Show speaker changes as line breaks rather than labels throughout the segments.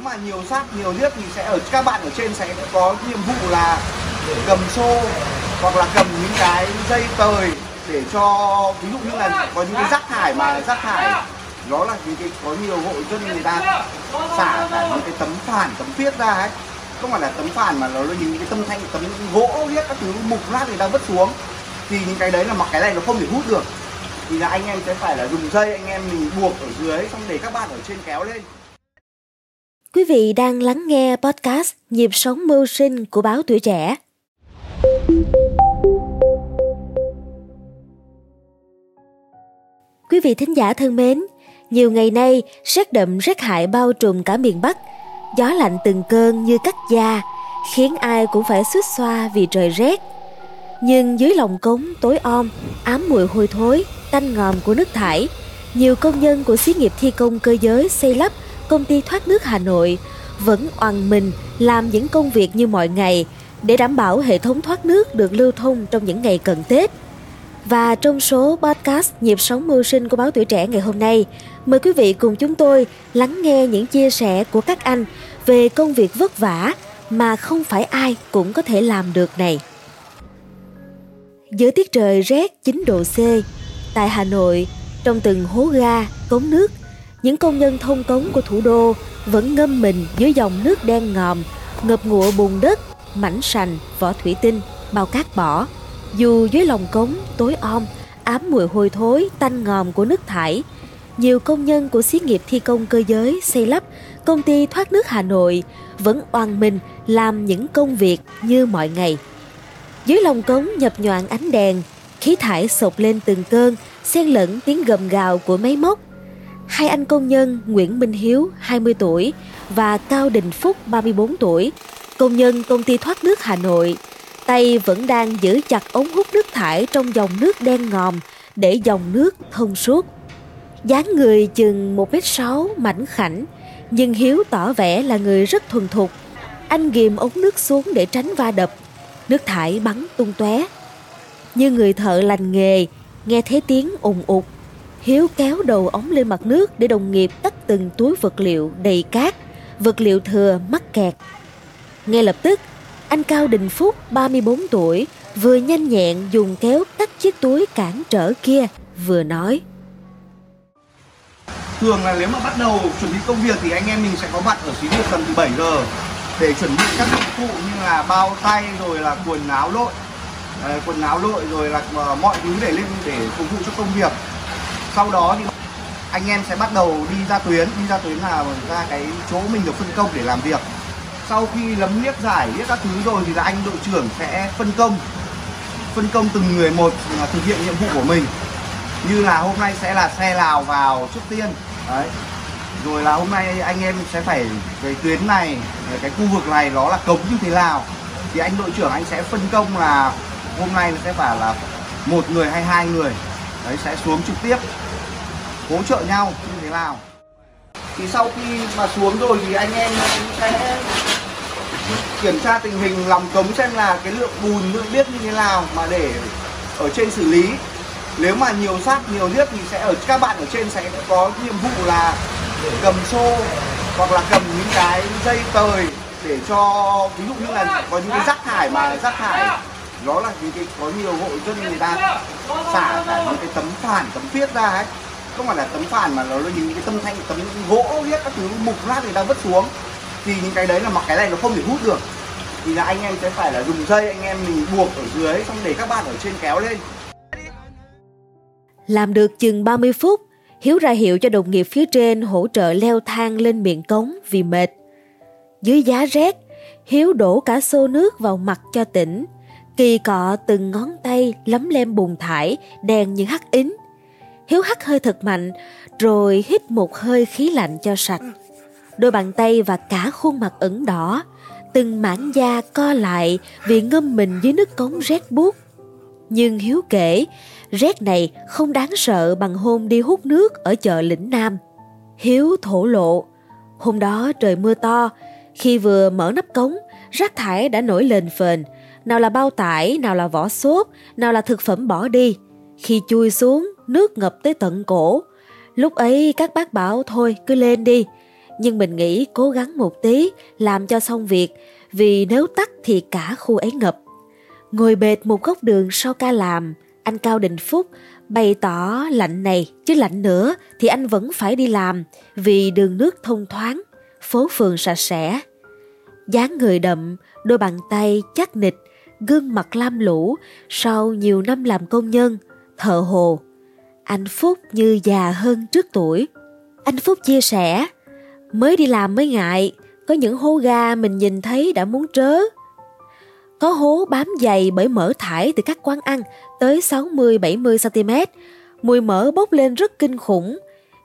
nếu mà nhiều sát nhiều liếc thì sẽ ở, các bạn ở trên sẽ có nhiệm vụ là cầm xô hoặc là cầm những cái dây tời để cho, ví dụ như là có những cái rác thải mà rác thải đó là những cái, có nhiều hộ dân người ta xả cả những cái tấm phản, tấm viết ra ấy. Không phải là tấm phản mà nó là những cái tấm thanh, tấm gỗ viết các thứ mục nát người ta vứt xuống. Thì những cái đấy là mặc cái này nó không thể hút được. Thì là anh em sẽ phải là dùng dây, anh em mình buộc ở dưới xong để các bạn ở trên kéo lên.
Quý vị đang lắng nghe podcast Nhịp sống mưu sinh của báo Tuổi Trẻ. Quý vị thính giả thân mến, nhiều ngày nay rét đậm rét hại bao trùm cả miền Bắc. Gió lạnh từng cơn như cắt da, khiến ai cũng phải suýt xoa vì trời rét. Nhưng dưới lòng cống tối om, ám mùi hôi thối, tanh ngòm của nước thải, nhiều công nhân của xí nghiệp thi công cơ giới xây lắp công ty thoát nước Hà Nội vẫn oằn mình làm những công việc như mọi ngày để đảm bảo hệ thống thoát nước được lưu thông trong những ngày cận Tết. Và trong số podcast Nhịp sống mưu sinh của báo tuổi trẻ ngày hôm nay, mời quý vị cùng chúng tôi lắng nghe những chia sẻ của các anh về công việc vất vả mà không phải ai cũng có thể làm được này. Giữa tiết trời rét 9 độ C, tại Hà Nội, trong từng hố ga, cống nước, những công nhân thông cống của thủ đô vẫn ngâm mình dưới dòng nước đen ngòm, ngập ngụa bùn đất, mảnh sành, vỏ thủy tinh, bao cát bỏ. Dù dưới lòng cống tối om, ám mùi hôi thối, tanh ngòm của nước thải, nhiều công nhân của xí nghiệp thi công cơ giới xây lắp công ty thoát nước Hà Nội vẫn oan mình làm những công việc như mọi ngày. Dưới lòng cống nhập nhoạn ánh đèn, khí thải sột lên từng cơn, xen lẫn tiếng gầm gào của máy móc. Hai anh công nhân Nguyễn Minh Hiếu, 20 tuổi và Cao Đình Phúc, 34 tuổi, công nhân công ty thoát nước Hà Nội, tay vẫn đang giữ chặt ống hút nước thải trong dòng nước đen ngòm để dòng nước thông suốt. dáng người chừng 1m6 mảnh khảnh, nhưng Hiếu tỏ vẻ là người rất thuần thục. Anh ghim ống nước xuống để tránh va đập, nước thải bắn tung tóe. Như người thợ lành nghề, nghe thấy tiếng ùng ụt Hiếu kéo đầu ống lên mặt nước để đồng nghiệp tắt từng túi vật liệu đầy cát, vật liệu thừa mắc kẹt. Ngay lập tức, anh Cao Đình Phúc, 34 tuổi, vừa nhanh nhẹn dùng kéo cắt chiếc túi cản trở kia, vừa nói.
Thường là nếu mà bắt đầu chuẩn bị công việc thì anh em mình sẽ có mặt ở xí nghiệp tầm từ 7 giờ để chuẩn bị các dụng cụ như là bao tay rồi là quần áo lội quần áo lội rồi là ờ, mọi thứ để lên để phục vụ cho công việc sau đó thì anh em sẽ bắt đầu đi ra tuyến. Đi ra tuyến là ra cái chỗ mình được phân công để làm việc. Sau khi lấm liếc giải, liếc các thứ rồi thì là anh đội trưởng sẽ phân công phân công từng người một à, thực hiện nhiệm vụ của mình. Như là hôm nay sẽ là xe lào vào trước tiên. Đấy. Rồi là hôm nay anh em sẽ phải về tuyến này cái khu vực này nó là cống như thế nào. Thì anh đội trưởng anh sẽ phân công là hôm nay sẽ phải là một người hay hai người đấy, sẽ xuống trực tiếp, hỗ trợ nhau như thế nào. Thì sau khi mà xuống rồi thì anh em sẽ kiểm tra tình hình, lòng cống xem là cái lượng bùn, lượng biết như thế nào mà để ở trên xử lý. Nếu mà nhiều sát, nhiều liếc thì sẽ ở, các bạn ở trên sẽ có nhiệm vụ là cầm xô hoặc là cầm những cái dây tời để cho, ví dụ như là có những cái rác thải mà rác thải đó là những cái có nhiều hộ dân người ta xả cả những cái tấm phản tấm phiết ra ấy không phải là tấm phản mà nó là những cái tâm thanh tấm gỗ hết các thứ mục lát người ta vứt xuống thì những cái đấy là mặc cái này nó không thể hút được thì là anh em sẽ phải là dùng dây anh em mình buộc ở dưới xong để các bạn ở trên kéo lên
làm được chừng 30 phút Hiếu ra hiệu cho đồng nghiệp phía trên hỗ trợ leo thang lên miệng cống vì mệt. Dưới giá rét, Hiếu đổ cả xô nước vào mặt cho tỉnh. Kỳ cọ từng ngón tay lấm lem bùn thải, đèn như hắt ín Hiếu hắt hơi thật mạnh, rồi hít một hơi khí lạnh cho sạch. Đôi bàn tay và cả khuôn mặt ửng đỏ, từng mảng da co lại vì ngâm mình dưới nước cống rét buốt. Nhưng Hiếu kể, rét này không đáng sợ bằng hôm đi hút nước ở chợ lĩnh Nam. Hiếu thổ lộ, hôm đó trời mưa to, khi vừa mở nắp cống, rác thải đã nổi lên phền, nào là bao tải, nào là vỏ xốp, nào là thực phẩm bỏ đi. Khi chui xuống, nước ngập tới tận cổ. Lúc ấy các bác bảo thôi cứ lên đi. nhưng mình nghĩ cố gắng một tí làm cho xong việc vì nếu tắt thì cả khu ấy ngập. Ngồi bệt một góc đường sau ca làm, anh Cao Đình Phúc bày tỏ lạnh này chứ lạnh nữa thì anh vẫn phải đi làm vì đường nước thông thoáng, phố phường sạch sẽ. dáng người đậm, đôi bàn tay chắc nịch, gương mặt lam lũ sau nhiều năm làm công nhân, thợ hồ. Anh Phúc như già hơn trước tuổi. Anh Phúc chia sẻ, mới đi làm mới ngại, có những hố ga mình nhìn thấy đã muốn trớ. Có hố bám dày bởi mỡ thải từ các quán ăn tới 60-70 cm. Mùi mỡ bốc lên rất kinh khủng.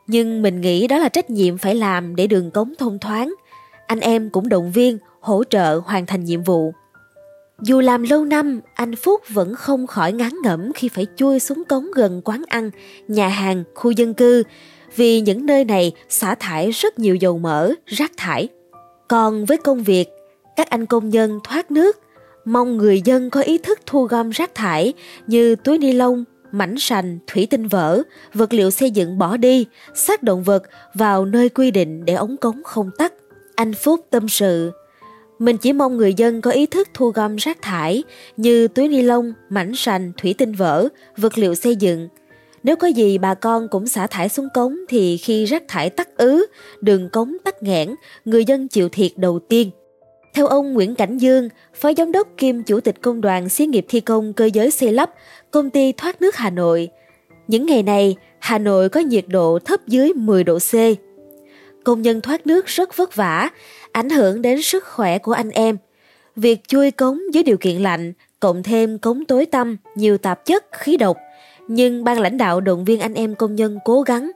Nhưng mình nghĩ đó là trách nhiệm phải làm để đường cống thông thoáng. Anh em cũng động viên, hỗ trợ hoàn thành nhiệm vụ. Dù làm lâu năm, anh Phúc vẫn không khỏi ngán ngẩm khi phải chui xuống cống gần quán ăn, nhà hàng, khu dân cư, vì những nơi này xả thải rất nhiều dầu mỡ, rác thải. Còn với công việc, các anh công nhân thoát nước, mong người dân có ý thức thu gom rác thải như túi ni lông, mảnh sành, thủy tinh vỡ, vật liệu xây dựng bỏ đi, xác động vật vào nơi quy định để ống cống không tắt. Anh Phúc tâm sự, mình chỉ mong người dân có ý thức thu gom rác thải như túi ni lông, mảnh sành, thủy tinh vỡ, vật liệu xây dựng. Nếu có gì bà con cũng xả thải xuống cống thì khi rác thải tắc ứ, đường cống tắc nghẽn, người dân chịu thiệt đầu tiên. Theo ông Nguyễn Cảnh Dương, Phó Giám đốc kiêm Chủ tịch Công đoàn Xí nghiệp Thi công Cơ giới xây lắp, Công ty Thoát nước Hà Nội, những ngày này, Hà Nội có nhiệt độ thấp dưới 10 độ C. Công nhân thoát nước rất vất vả, ảnh hưởng đến sức khỏe của anh em. Việc chui cống dưới điều kiện lạnh, cộng thêm cống tối tăm, nhiều tạp chất, khí độc, nhưng ban lãnh đạo động viên anh em công nhân cố gắng.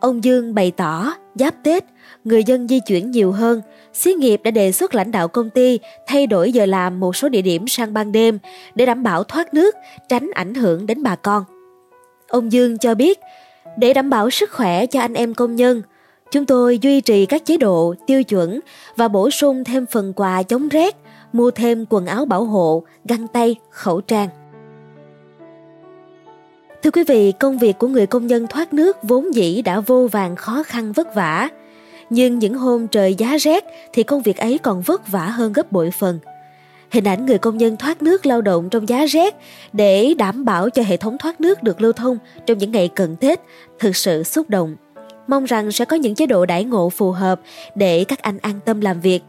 Ông Dương bày tỏ, giáp Tết, người dân di chuyển nhiều hơn, xí nghiệp đã đề xuất lãnh đạo công ty thay đổi giờ làm một số địa điểm sang ban đêm để đảm bảo thoát nước, tránh ảnh hưởng đến bà con. Ông Dương cho biết, để đảm bảo sức khỏe cho anh em công nhân, chúng tôi duy trì các chế độ, tiêu chuẩn và bổ sung thêm phần quà chống rét, mua thêm quần áo bảo hộ, găng tay, khẩu trang. Thưa quý vị, công việc của người công nhân thoát nước vốn dĩ đã vô vàng khó khăn vất vả. Nhưng những hôm trời giá rét thì công việc ấy còn vất vả hơn gấp bội phần. Hình ảnh người công nhân thoát nước lao động trong giá rét để đảm bảo cho hệ thống thoát nước được lưu thông trong những ngày cận Tết thực sự xúc động mong rằng sẽ có những chế độ đãi ngộ phù hợp để các anh an tâm làm việc.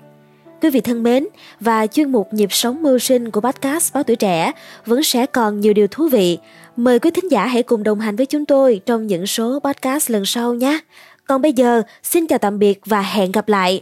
Quý vị thân mến, và chuyên mục Nhịp sống mưu sinh của podcast Báo Tuổi Trẻ vẫn sẽ còn nhiều điều thú vị. Mời quý thính giả hãy cùng đồng hành với chúng tôi trong những số podcast lần sau nhé. Còn bây giờ, xin chào tạm biệt và hẹn gặp lại.